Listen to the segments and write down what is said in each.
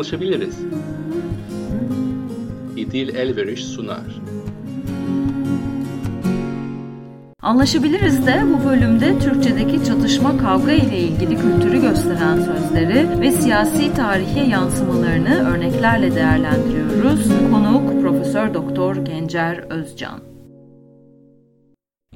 anlaşabiliriz. İdil Elveriş sunar. Anlaşabiliriz de bu bölümde Türkçedeki çatışma kavga ile ilgili kültürü gösteren sözleri ve siyasi tarihe yansımalarını örneklerle değerlendiriyoruz. Konuk Profesör Doktor Gencer Özcan.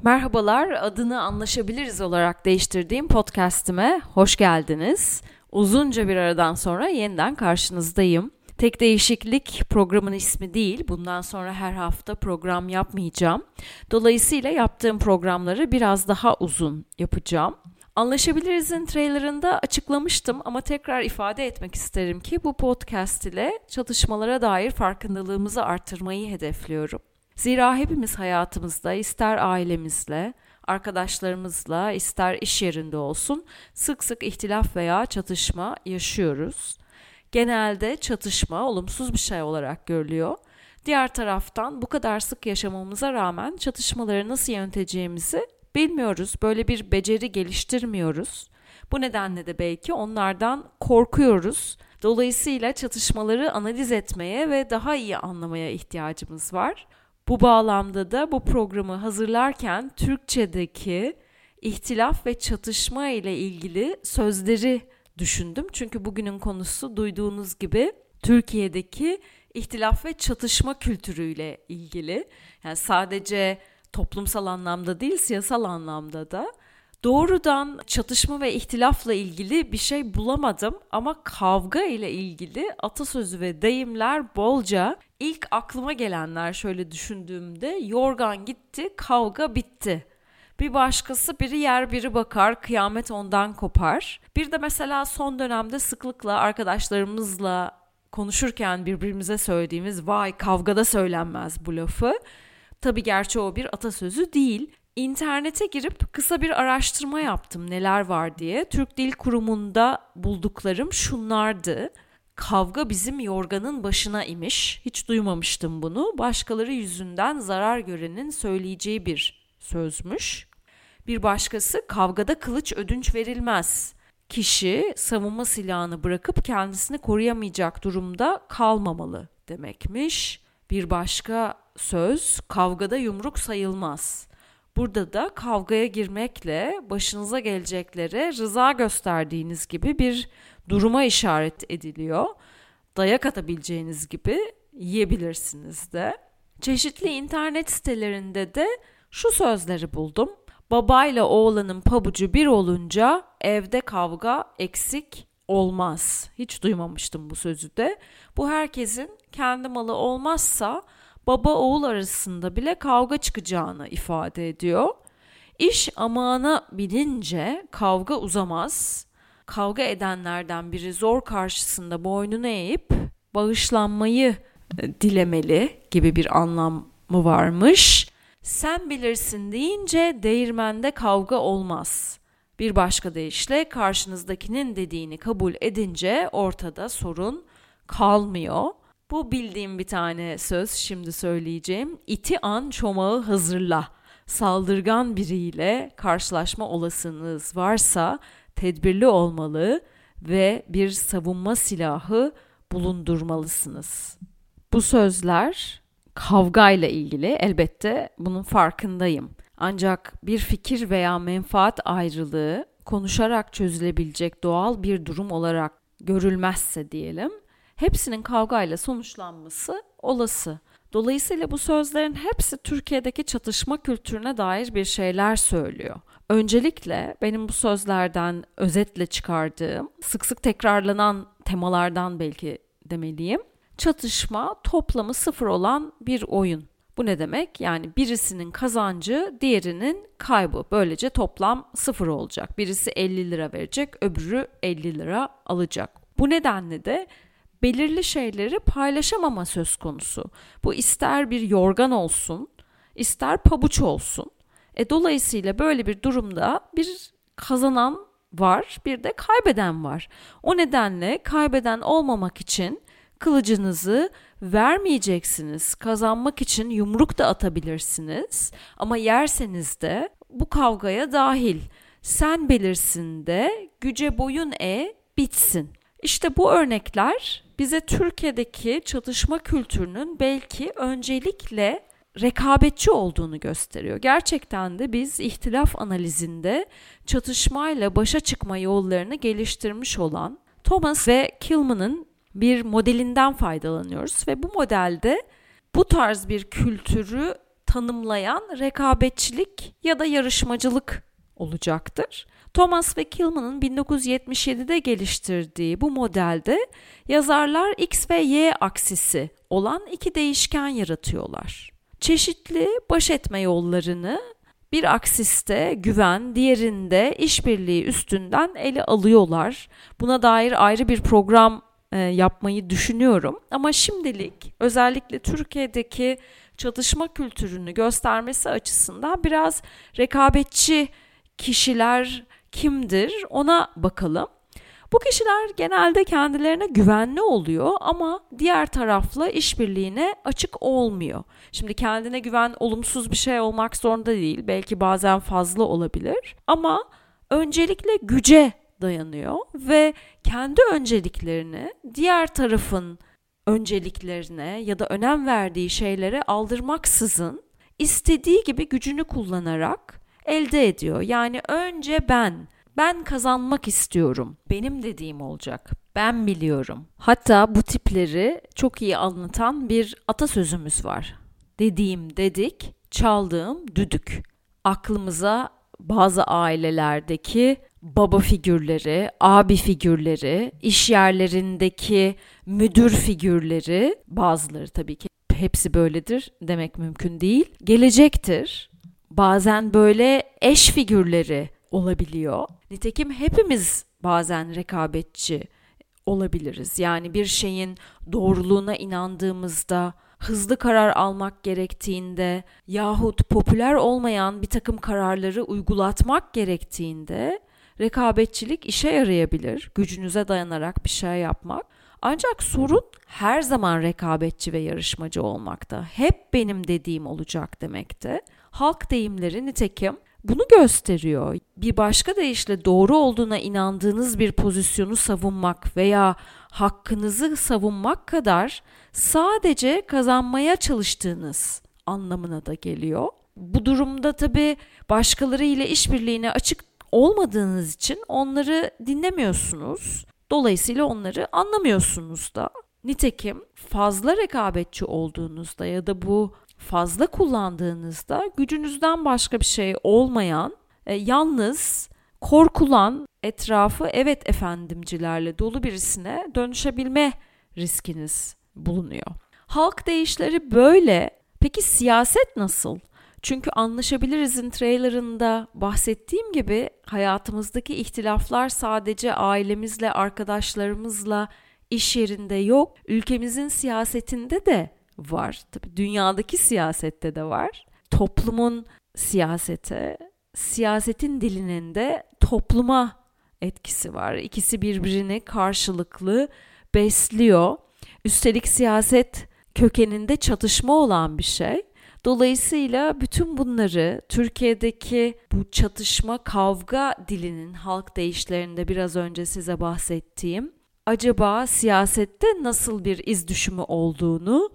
Merhabalar, adını Anlaşabiliriz olarak değiştirdiğim podcast'ime hoş geldiniz. Uzunca bir aradan sonra yeniden karşınızdayım. Tek değişiklik programın ismi değil. Bundan sonra her hafta program yapmayacağım. Dolayısıyla yaptığım programları biraz daha uzun yapacağım. Anlaşabiliriz'in trailerında açıklamıştım ama tekrar ifade etmek isterim ki bu podcast ile çatışmalara dair farkındalığımızı artırmayı hedefliyorum. Zira hepimiz hayatımızda ister ailemizle, arkadaşlarımızla, ister iş yerinde olsun sık sık ihtilaf veya çatışma yaşıyoruz. Genelde çatışma olumsuz bir şey olarak görülüyor. Diğer taraftan bu kadar sık yaşamamıza rağmen çatışmaları nasıl yöneteceğimizi bilmiyoruz. Böyle bir beceri geliştirmiyoruz. Bu nedenle de belki onlardan korkuyoruz. Dolayısıyla çatışmaları analiz etmeye ve daha iyi anlamaya ihtiyacımız var. Bu bağlamda da bu programı hazırlarken Türkçedeki ihtilaf ve çatışma ile ilgili sözleri düşündüm. Çünkü bugünün konusu duyduğunuz gibi Türkiye'deki ihtilaf ve çatışma kültürüyle ilgili. Yani sadece toplumsal anlamda değil, siyasal anlamda da doğrudan çatışma ve ihtilafla ilgili bir şey bulamadım ama kavga ile ilgili atasözü ve deyimler bolca. İlk aklıma gelenler şöyle düşündüğümde yorgan gitti, kavga bitti. Bir başkası biri yer biri bakar, kıyamet ondan kopar. Bir de mesela son dönemde sıklıkla arkadaşlarımızla konuşurken birbirimize söylediğimiz vay kavgada söylenmez bu lafı. Tabi gerçi o bir atasözü değil. İnternete girip kısa bir araştırma yaptım neler var diye. Türk Dil Kurumu'nda bulduklarım şunlardı. Kavga bizim yorganın başına imiş. Hiç duymamıştım bunu. Başkaları yüzünden zarar görenin söyleyeceği bir sözmüş. Bir başkası kavgada kılıç ödünç verilmez. Kişi savunma silahını bırakıp kendisini koruyamayacak durumda kalmamalı demekmiş. Bir başka söz kavgada yumruk sayılmaz. Burada da kavgaya girmekle başınıza geleceklere rıza gösterdiğiniz gibi bir duruma işaret ediliyor. Dayak atabileceğiniz gibi yiyebilirsiniz de. Çeşitli internet sitelerinde de şu sözleri buldum. Babayla oğlanın pabucu bir olunca evde kavga eksik olmaz. Hiç duymamıştım bu sözü de. Bu herkesin kendi malı olmazsa baba oğul arasında bile kavga çıkacağını ifade ediyor. İş amana bilince kavga uzamaz. Kavga edenlerden biri zor karşısında boynunu eğip bağışlanmayı e, dilemeli gibi bir anlamı varmış. Sen bilirsin deyince değirmende kavga olmaz. Bir başka deyişle karşınızdakinin dediğini kabul edince ortada sorun kalmıyor. Bu bildiğim bir tane söz şimdi söyleyeceğim. İti an çomağı hazırla. Saldırgan biriyle karşılaşma olasılığınız varsa tedbirli olmalı ve bir savunma silahı bulundurmalısınız. Bu sözler kavgayla ilgili elbette bunun farkındayım. Ancak bir fikir veya menfaat ayrılığı konuşarak çözülebilecek doğal bir durum olarak görülmezse diyelim, hepsinin kavgayla sonuçlanması olası. Dolayısıyla bu sözlerin hepsi Türkiye'deki çatışma kültürüne dair bir şeyler söylüyor. Öncelikle benim bu sözlerden özetle çıkardığım, sık sık tekrarlanan temalardan belki demeliyim. Çatışma toplamı sıfır olan bir oyun. Bu ne demek? Yani birisinin kazancı diğerinin kaybı. Böylece toplam sıfır olacak. Birisi 50 lira verecek, öbürü 50 lira alacak. Bu nedenle de belirli şeyleri paylaşamama söz konusu. Bu ister bir yorgan olsun, ister pabuç olsun. E dolayısıyla böyle bir durumda bir kazanan var, bir de kaybeden var. O nedenle kaybeden olmamak için kılıcınızı vermeyeceksiniz. Kazanmak için yumruk da atabilirsiniz ama yerseniz de bu kavgaya dahil. Sen belirsin de güce boyun e bitsin. İşte bu örnekler bize Türkiye'deki çatışma kültürünün belki öncelikle rekabetçi olduğunu gösteriyor. Gerçekten de biz ihtilaf analizinde çatışmayla başa çıkma yollarını geliştirmiş olan Thomas ve Kilman'ın bir modelinden faydalanıyoruz ve bu modelde bu tarz bir kültürü tanımlayan rekabetçilik ya da yarışmacılık olacaktır. Thomas ve Kilman'ın 1977'de geliştirdiği bu modelde yazarlar X ve Y aksisi olan iki değişken yaratıyorlar. Çeşitli baş etme yollarını bir aksiste güven, diğerinde işbirliği üstünden ele alıyorlar. Buna dair ayrı bir program e, yapmayı düşünüyorum. Ama şimdilik özellikle Türkiye'deki çatışma kültürünü göstermesi açısından biraz rekabetçi kişiler kimdir ona bakalım. Bu kişiler genelde kendilerine güvenli oluyor ama diğer tarafla işbirliğine açık olmuyor. Şimdi kendine güven olumsuz bir şey olmak zorunda değil. Belki bazen fazla olabilir. Ama öncelikle güce dayanıyor ve kendi önceliklerini diğer tarafın önceliklerine ya da önem verdiği şeylere aldırmaksızın istediği gibi gücünü kullanarak elde ediyor. Yani önce ben, ben kazanmak istiyorum. Benim dediğim olacak. Ben biliyorum. Hatta bu tipleri çok iyi anlatan bir atasözümüz var. Dediğim dedik, çaldığım düdük. Aklımıza bazı ailelerdeki baba figürleri, abi figürleri, iş yerlerindeki müdür figürleri, bazıları tabii ki hepsi böyledir demek mümkün değil. Gelecektir. Bazen böyle eş figürleri olabiliyor. Nitekim hepimiz bazen rekabetçi olabiliriz. Yani bir şeyin doğruluğuna inandığımızda, hızlı karar almak gerektiğinde yahut popüler olmayan bir takım kararları uygulatmak gerektiğinde rekabetçilik işe yarayabilir. Gücünüze dayanarak bir şey yapmak. Ancak sorun her zaman rekabetçi ve yarışmacı olmakta. Hep benim dediğim olacak demekte. Halk deyimleri nitekim bunu gösteriyor. Bir başka deyişle doğru olduğuna inandığınız bir pozisyonu savunmak veya hakkınızı savunmak kadar sadece kazanmaya çalıştığınız anlamına da geliyor. Bu durumda tabii başkaları ile işbirliğine açık olmadığınız için onları dinlemiyorsunuz. Dolayısıyla onları anlamıyorsunuz da. Nitekim fazla rekabetçi olduğunuzda ya da bu fazla kullandığınızda gücünüzden başka bir şey olmayan, e, yalnız korkulan etrafı evet efendimcilerle dolu birisine dönüşebilme riskiniz bulunuyor. Halk değişleri böyle. Peki siyaset nasıl? Çünkü Anlaşabiliriz'in trailerında bahsettiğim gibi hayatımızdaki ihtilaflar sadece ailemizle, arkadaşlarımızla, iş yerinde yok. Ülkemizin siyasetinde de var. Tabii dünyadaki siyasette de var. Toplumun siyasete, siyasetin dilinin de topluma etkisi var. İkisi birbirini karşılıklı besliyor. Üstelik siyaset kökeninde çatışma olan bir şey. Dolayısıyla bütün bunları Türkiye'deki bu çatışma kavga dilinin halk değişlerinde biraz önce size bahsettiğim acaba siyasette nasıl bir iz düşümü olduğunu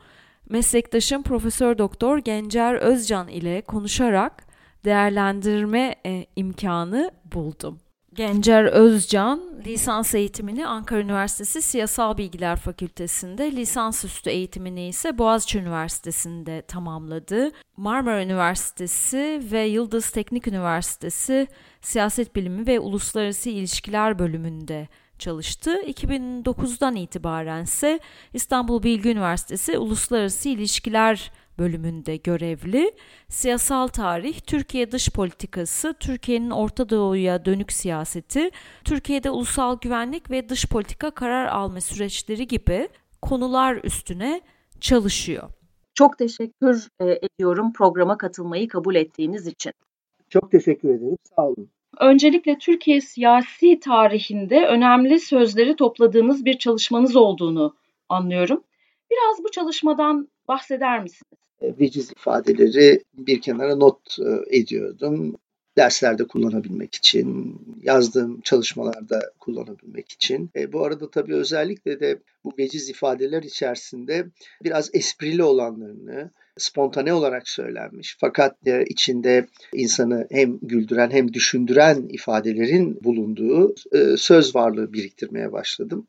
meslektaşım Profesör Doktor Gencer Özcan ile konuşarak değerlendirme e, imkanı buldum. Gencer Özcan lisans eğitimini Ankara Üniversitesi Siyasal Bilgiler Fakültesi'nde, lisansüstü eğitimini ise Boğaziçi Üniversitesi'nde tamamladı. Marmara Üniversitesi ve Yıldız Teknik Üniversitesi Siyaset Bilimi ve Uluslararası İlişkiler bölümünde çalıştı. 2009'dan itibaren ise İstanbul Bilgi Üniversitesi Uluslararası İlişkiler bölümünde görevli. Siyasal tarih, Türkiye dış politikası, Türkiye'nin Orta Doğu'ya dönük siyaseti, Türkiye'de ulusal güvenlik ve dış politika karar alma süreçleri gibi konular üstüne çalışıyor. Çok teşekkür e, ediyorum programa katılmayı kabul ettiğiniz için. Çok teşekkür ederim. Sağ olun. Öncelikle Türkiye siyasi tarihinde önemli sözleri topladığınız bir çalışmanız olduğunu anlıyorum. Biraz bu çalışmadan bahseder misiniz? E, veciz ifadeleri bir kenara not e, ediyordum. derslerde kullanabilmek için, yazdığım çalışmalarda kullanabilmek için. E, bu arada tabii özellikle de bu veciz ifadeler içerisinde biraz esprili olanlarını, spontane olarak söylenmiş fakat e, içinde insanı hem güldüren hem düşündüren ifadelerin bulunduğu e, söz varlığı biriktirmeye başladım.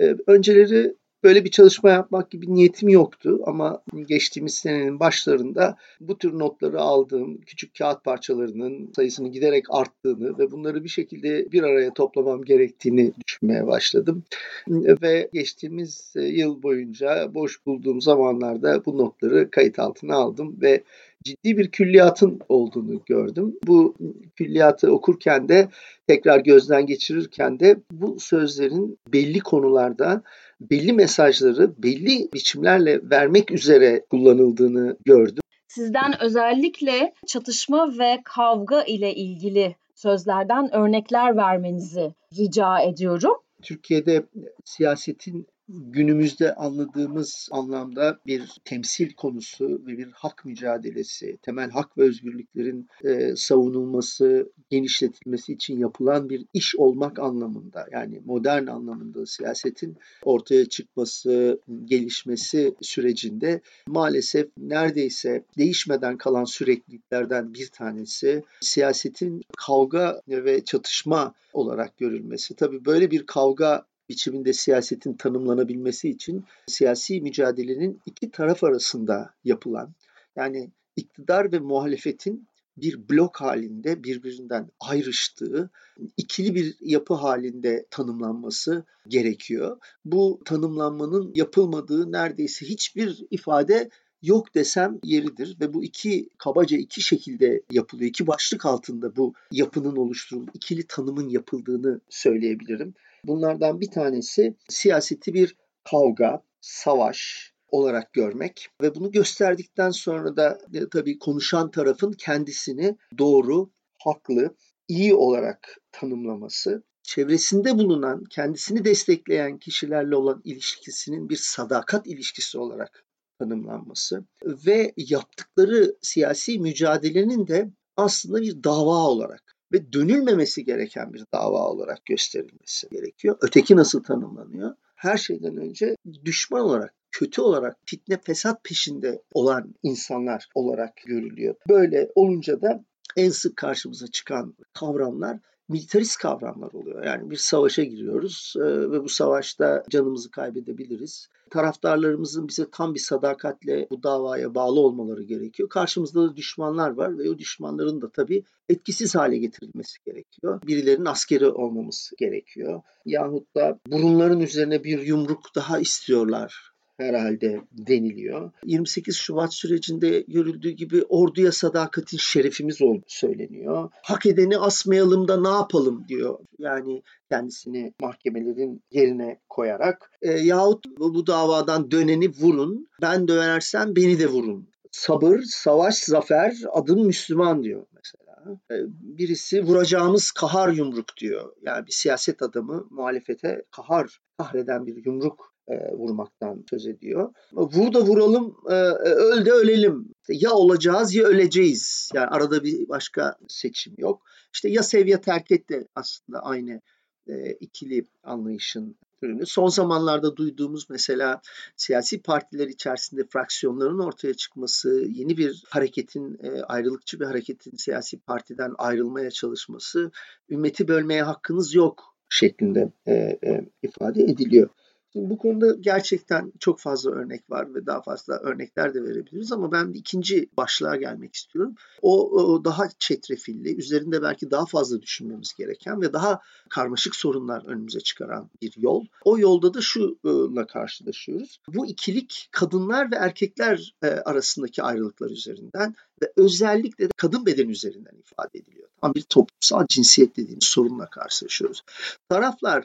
E, önceleri Böyle bir çalışma yapmak gibi niyetim yoktu ama geçtiğimiz senenin başlarında bu tür notları aldığım küçük kağıt parçalarının sayısının giderek arttığını ve bunları bir şekilde bir araya toplamam gerektiğini düşünmeye başladım. Ve geçtiğimiz yıl boyunca boş bulduğum zamanlarda bu notları kayıt altına aldım ve ciddi bir külliyatın olduğunu gördüm. Bu külliyatı okurken de tekrar gözden geçirirken de bu sözlerin belli konularda belli mesajları belli biçimlerle vermek üzere kullanıldığını gördüm. Sizden özellikle çatışma ve kavga ile ilgili sözlerden örnekler vermenizi rica ediyorum. Türkiye'de siyasetin günümüzde anladığımız anlamda bir temsil konusu ve bir hak mücadelesi, temel hak ve özgürlüklerin e, savunulması, genişletilmesi için yapılan bir iş olmak anlamında yani modern anlamında siyasetin ortaya çıkması, gelişmesi sürecinde maalesef neredeyse değişmeden kalan sürekliliklerden bir tanesi siyasetin kavga ve çatışma olarak görülmesi. Tabii böyle bir kavga biçiminde siyasetin tanımlanabilmesi için siyasi mücadelenin iki taraf arasında yapılan yani iktidar ve muhalefetin bir blok halinde birbirinden ayrıştığı ikili bir yapı halinde tanımlanması gerekiyor. Bu tanımlanmanın yapılmadığı neredeyse hiçbir ifade yok desem yeridir ve bu iki kabaca iki şekilde yapılıyor. İki başlık altında bu yapının oluşturulduğu, ikili tanımın yapıldığını söyleyebilirim. Bunlardan bir tanesi siyaseti bir kavga, savaş olarak görmek ve bunu gösterdikten sonra da e, tabii konuşan tarafın kendisini doğru, haklı, iyi olarak tanımlaması, çevresinde bulunan, kendisini destekleyen kişilerle olan ilişkisinin bir sadakat ilişkisi olarak tanımlanması ve yaptıkları siyasi mücadelenin de aslında bir dava olarak ve dönülmemesi gereken bir dava olarak gösterilmesi gerekiyor. Öteki nasıl tanımlanıyor? Her şeyden önce düşman olarak, kötü olarak, fitne fesat peşinde olan insanlar olarak görülüyor. Böyle olunca da en sık karşımıza çıkan kavramlar militarist kavramlar oluyor. Yani bir savaşa giriyoruz ve bu savaşta canımızı kaybedebiliriz. Taraftarlarımızın bize tam bir sadakatle bu davaya bağlı olmaları gerekiyor. Karşımızda da düşmanlar var ve o düşmanların da tabii etkisiz hale getirilmesi gerekiyor. Birilerinin askeri olmamız gerekiyor. Yahut da burunların üzerine bir yumruk daha istiyorlar herhalde deniliyor. 28 Şubat sürecinde görüldüğü gibi orduya sadakatin şerefimiz olduğu söyleniyor. Hak edeni asmayalım da ne yapalım diyor. Yani kendisini mahkemelerin yerine koyarak e, yahut bu davadan döneni vurun. Ben dönersem beni de vurun. Sabır, savaş, zafer, adım Müslüman diyor mesela. E, birisi vuracağımız kahar yumruk diyor. Yani bir siyaset adamı muhalefete kahar, kahreden bir yumruk e, vurmaktan söz ediyor. Vur da vuralım, e, e, öl de ölelim. Ya olacağız ya öleceğiz. Yani arada bir başka seçim yok. İşte ya sev ya terk et de aslında aynı e, ikili anlayışın ürünü. Son zamanlarda duyduğumuz mesela siyasi partiler içerisinde fraksiyonların ortaya çıkması, yeni bir hareketin, e, ayrılıkçı bir hareketin siyasi partiden ayrılmaya çalışması, ümmeti bölmeye hakkınız yok şeklinde e, e, ifade ediliyor. Şimdi bu konuda gerçekten çok fazla örnek var ve daha fazla örnekler de verebiliriz ama ben ikinci başlığa gelmek istiyorum. O, o daha çetrefilli, üzerinde belki daha fazla düşünmemiz gereken ve daha karmaşık sorunlar önümüze çıkaran bir yol. O yolda da şuyla karşılaşıyoruz. Bu ikilik kadınlar ve erkekler e, arasındaki ayrılıklar üzerinden ve özellikle de kadın bedeni üzerinden ifade ediliyor. Tam bir toplumsal cinsiyet dediğimiz sorunla karşılaşıyoruz. Taraflar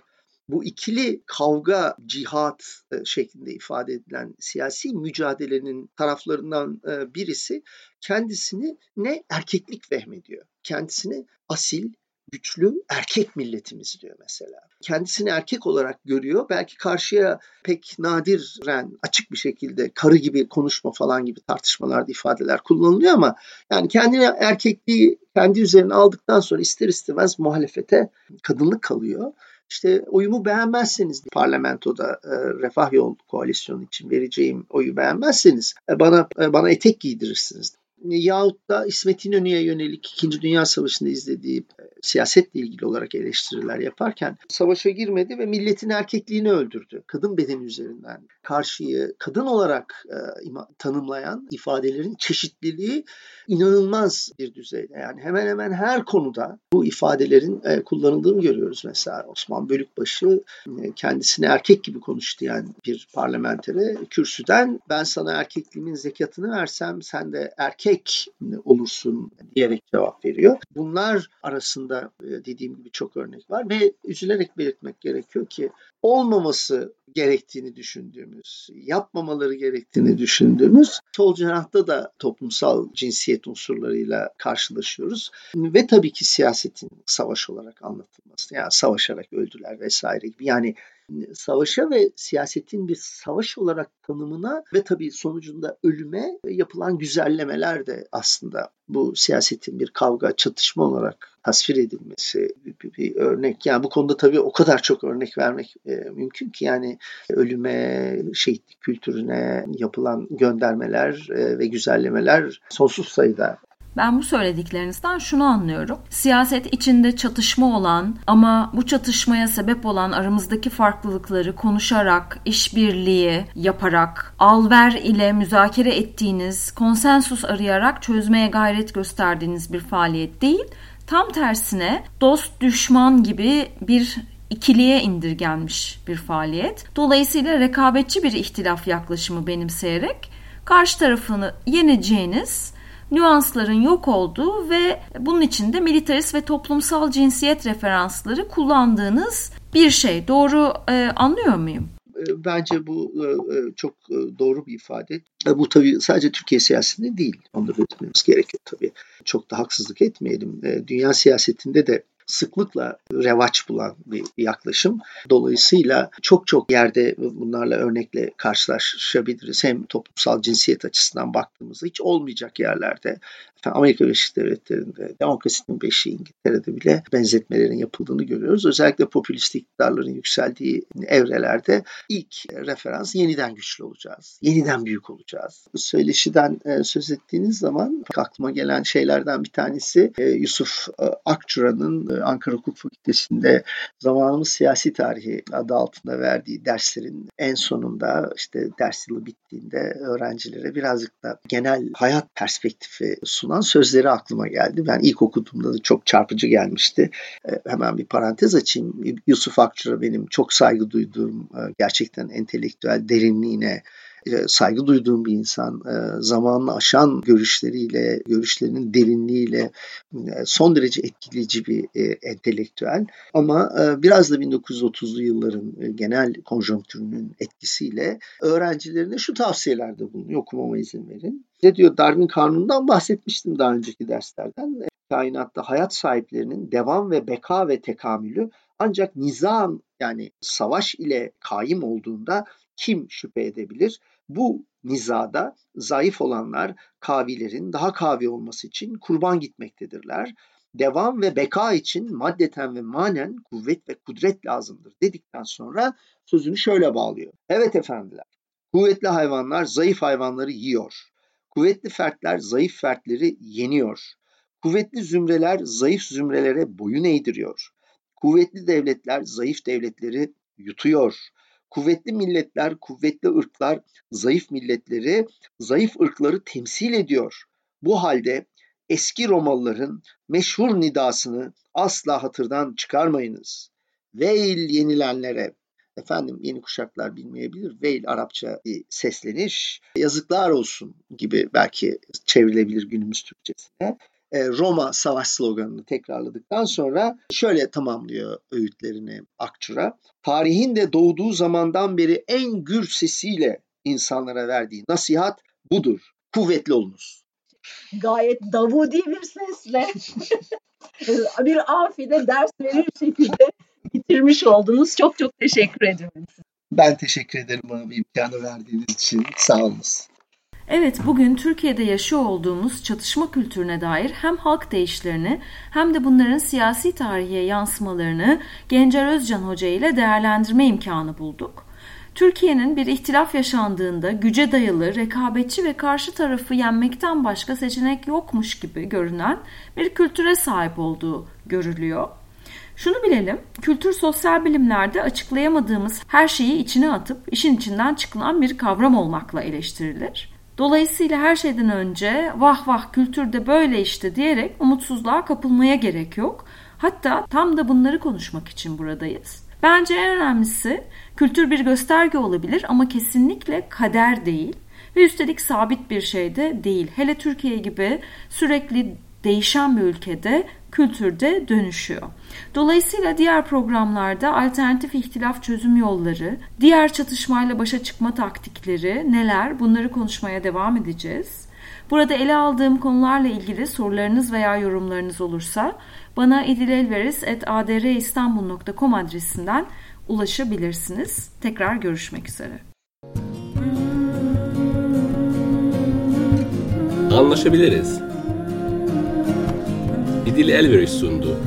bu ikili kavga, cihat e, şeklinde ifade edilen siyasi mücadelenin taraflarından e, birisi kendisini ne erkeklik vehmediyor. Kendisini asil, güçlü erkek milletimiz diyor mesela. Kendisini erkek olarak görüyor. Belki karşıya pek nadiren açık bir şekilde karı gibi konuşma falan gibi tartışmalarda ifadeler kullanılıyor ama yani kendine erkekliği kendi üzerine aldıktan sonra ister istemez muhalefete kadınlık kalıyor. İşte oyumu beğenmezseniz parlamentoda e, Refah Yol Koalisyonu için vereceğim oyu beğenmezseniz e, bana e, bana etek giydirirsiniz yahut da İsmet İnönü'ye yönelik 2. Dünya Savaşı'nda izlediği e, siyasetle ilgili olarak eleştiriler yaparken savaşa girmedi ve milletin erkekliğini öldürdü. Kadın bedeni üzerinden karşıyı kadın olarak e, tanımlayan ifadelerin çeşitliliği inanılmaz bir düzeyde. Yani hemen hemen her konuda bu ifadelerin e, kullanıldığını görüyoruz. Mesela Osman Bölükbaşı e, kendisini erkek gibi konuştu yani bir parlamentere kürsüden ben sana erkekliğimin zekatını versem sen de erkek olursun diyerek cevap veriyor. Bunlar arasında e, dediğim gibi çok örnek var ve üzülerek belirtmek gerekiyor ki olmaması gerektiğini düşündüğümüz, yapmamaları gerektiğini düşündüğümüz sol cenahta da toplumsal cinsiyet unsurlarıyla karşılaşıyoruz. Ve tabii ki siyasetin savaş olarak anlatılması. Yani savaşarak öldüler vesaire gibi. Yani savaşa ve siyasetin bir savaş olarak tanımına ve tabii sonucunda ölüme yapılan güzellemeler de aslında bu siyasetin bir kavga, çatışma olarak tasvir edilmesi bir, bir, bir örnek. Yani bu konuda tabii o kadar çok örnek vermek e, mümkün ki yani ölüme, şehitlik kültürüne yapılan göndermeler e, ve güzellemeler sonsuz sayıda ben bu söylediklerinizden şunu anlıyorum. Siyaset içinde çatışma olan ama bu çatışmaya sebep olan aramızdaki farklılıkları konuşarak, işbirliği yaparak, alver ile müzakere ettiğiniz, konsensus arayarak çözmeye gayret gösterdiğiniz bir faaliyet değil. Tam tersine dost düşman gibi bir ikiliye indirgenmiş bir faaliyet. Dolayısıyla rekabetçi bir ihtilaf yaklaşımı benimseyerek karşı tarafını yeneceğiniz nüansların yok olduğu ve bunun içinde militarist ve toplumsal cinsiyet referansları kullandığınız bir şey. Doğru e, anlıyor muyum? E, bence bu e, e, çok doğru bir ifade. Bu tabii sadece Türkiye siyasetinde değil. Onu da belirtmemiz gerekiyor tabii. Çok da haksızlık etmeyelim. Dünya siyasetinde de sıklıkla revaç bulan bir yaklaşım. Dolayısıyla çok çok yerde bunlarla örnekle karşılaşabiliriz. Hem toplumsal cinsiyet açısından baktığımızda hiç olmayacak yerlerde Amerika Birleşik Devletleri'nde, demokrasinin beşiği İngiltere'de bile benzetmelerin yapıldığını görüyoruz. Özellikle popülist iktidarların yükseldiği evrelerde ilk referans yeniden güçlü olacağız, yeniden büyük olacağız. Bu söyleşiden e, söz ettiğiniz zaman aklıma gelen şeylerden bir tanesi e, Yusuf e, Akçura'nın Ankara Hukuk Fakültesi'nde zamanımız siyasi tarihi adı altında verdiği derslerin en sonunda işte ders yılı bittiğinde öğrencilere birazcık da genel hayat perspektifi sunan sunan sözleri aklıma geldi. Ben ilk okuduğumda da çok çarpıcı gelmişti. E, hemen bir parantez açayım. Yusuf Akçura benim çok saygı duyduğum, e, gerçekten entelektüel derinliğine e, saygı duyduğum bir insan. E, zamanını aşan görüşleriyle, görüşlerinin derinliğiyle e, son derece etkileyici bir entelektüel. Ama biraz da 1930'lu yılların genel konjonktürünün etkisiyle öğrencilerine şu tavsiyelerde bulunuyor. Okumama izin verin. Ne diyor Darwin kanunundan bahsetmiştim daha önceki derslerden. Kainatta hayat sahiplerinin devam ve beka ve tekamülü ancak nizam yani savaş ile kaim olduğunda kim şüphe edebilir? Bu nizada zayıf olanlar kavilerin daha kavi olması için kurban gitmektedirler. Devam ve beka için maddeten ve manen kuvvet ve kudret lazımdır dedikten sonra sözünü şöyle bağlıyor. Evet efendiler, kuvvetli hayvanlar zayıf hayvanları yiyor. Kuvvetli fertler zayıf fertleri yeniyor. Kuvvetli zümreler zayıf zümrelere boyun eğdiriyor. Kuvvetli devletler zayıf devletleri yutuyor. Kuvvetli milletler, kuvvetli ırklar zayıf milletleri, zayıf ırkları temsil ediyor. Bu halde eski Romalıların meşhur nidasını asla hatırdan çıkarmayınız. Veil yenilenlere, efendim yeni kuşaklar bilmeyebilir. Veil Arapça bir sesleniş. Yazıklar olsun gibi belki çevrilebilir günümüz Türkçesine. E, Roma savaş sloganını tekrarladıktan sonra şöyle tamamlıyor öğütlerini Akçura. Tarihin de doğduğu zamandan beri en gür sesiyle insanlara verdiği nasihat budur. Kuvvetli olunuz. Gayet davudi bir sesle bir afide ders verir şekilde bitirmiş oldunuz. Çok çok teşekkür ediyorum. Ben teşekkür ederim bana bu imkanı verdiğiniz için. Sağ olunuz. Evet, bugün Türkiye'de yaşıyor olduğumuz çatışma kültürüne dair hem halk deyişlerini hem de bunların siyasi tarihe yansımalarını Gencer Özcan Hoca ile değerlendirme imkanı bulduk. Türkiye'nin bir ihtilaf yaşandığında güce dayalı, rekabetçi ve karşı tarafı yenmekten başka seçenek yokmuş gibi görünen bir kültüre sahip olduğu görülüyor. Şunu bilelim, kültür sosyal bilimlerde açıklayamadığımız her şeyi içine atıp işin içinden çıkılan bir kavram olmakla eleştirilir. Dolayısıyla her şeyden önce vah vah kültürde böyle işte diyerek umutsuzluğa kapılmaya gerek yok. Hatta tam da bunları konuşmak için buradayız. Bence en önemlisi kültür bir gösterge olabilir ama kesinlikle kader değil ve üstelik sabit bir şey de değil. Hele Türkiye gibi sürekli değişen bir ülkede kültürde dönüşüyor. Dolayısıyla diğer programlarda alternatif ihtilaf çözüm yolları, diğer çatışmayla başa çıkma taktikleri neler bunları konuşmaya devam edeceğiz. Burada ele aldığım konularla ilgili sorularınız veya yorumlarınız olursa bana edilelveris.adristanbul.com adresinden ulaşabilirsiniz. Tekrar görüşmek üzere. Anlaşabiliriz. İdil Elveriş sundu.